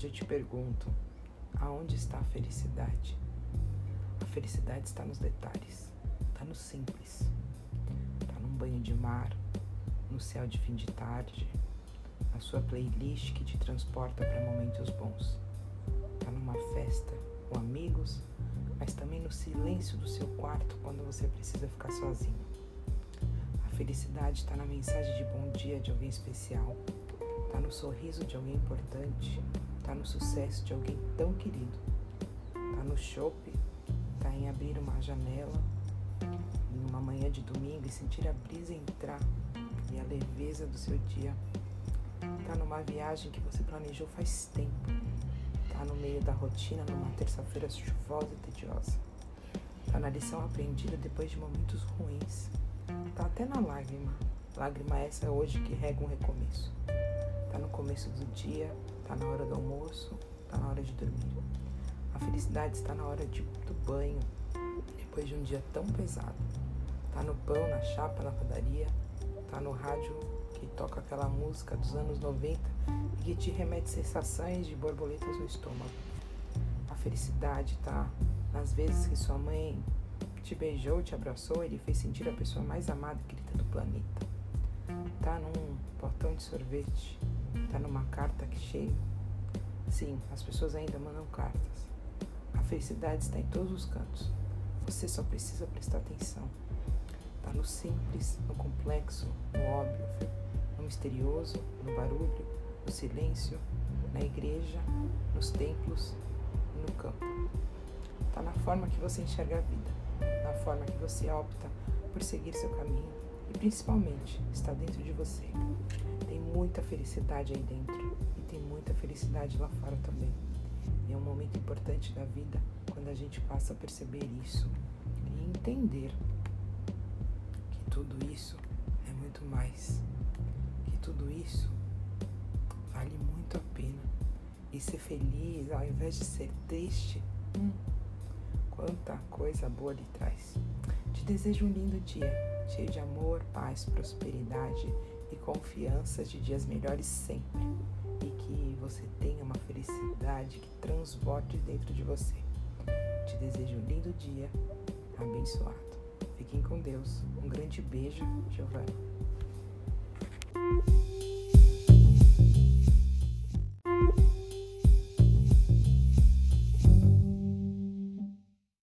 Hoje eu te pergunto: aonde está a felicidade? A felicidade está nos detalhes, está no simples. Está num banho de mar, no céu de fim de tarde, na sua playlist que te transporta para momentos bons. Está numa festa com amigos, mas também no silêncio do seu quarto quando você precisa ficar sozinho. A felicidade está na mensagem de bom dia de alguém especial, no sorriso de alguém importante, está no sucesso de alguém tão querido, está no shopping, está em abrir uma janela em uma manhã de domingo e sentir a brisa entrar e a leveza do seu dia. Está numa viagem que você planejou faz tempo. Está no meio da rotina numa terça-feira chuvosa e tediosa. Está na lição aprendida depois de momentos ruins. Está até na lágrima. Lágrima essa hoje que rega um recomeço. Está no começo do dia, está na hora do almoço, está na hora de dormir. A felicidade está na hora de, do banho, depois de um dia tão pesado. Está no pão, na chapa, na padaria, está no rádio que toca aquela música dos anos 90 e que te remete sensações de borboletas no estômago. A felicidade está nas vezes que sua mãe te beijou, te abraçou, ele fez sentir a pessoa mais amada e querida do planeta. Tá num portão de sorvete, tá numa carta que chega. Sim, as pessoas ainda mandam cartas. A felicidade está em todos os cantos. Você só precisa prestar atenção. Tá no simples, no complexo, no óbvio, no misterioso, no barulho, no silêncio, na igreja, nos templos e no campo. Tá na forma que você enxerga a vida, na forma que você opta por seguir seu caminho e principalmente está dentro de você. Tem muita felicidade aí dentro e tem muita felicidade lá fora também. E é um momento importante da vida quando a gente passa a perceber isso e entender que tudo isso é muito mais, que tudo isso vale muito a pena. E ser feliz ao invés de ser triste, hum, quanta coisa boa lhe traz. Te desejo um lindo dia cheio de amor, paz, prosperidade e confiança de dias melhores sempre. E que você tenha uma felicidade que transborde dentro de você. Te desejo um lindo dia, abençoado. Fiquem com Deus. Um grande beijo, Giovana.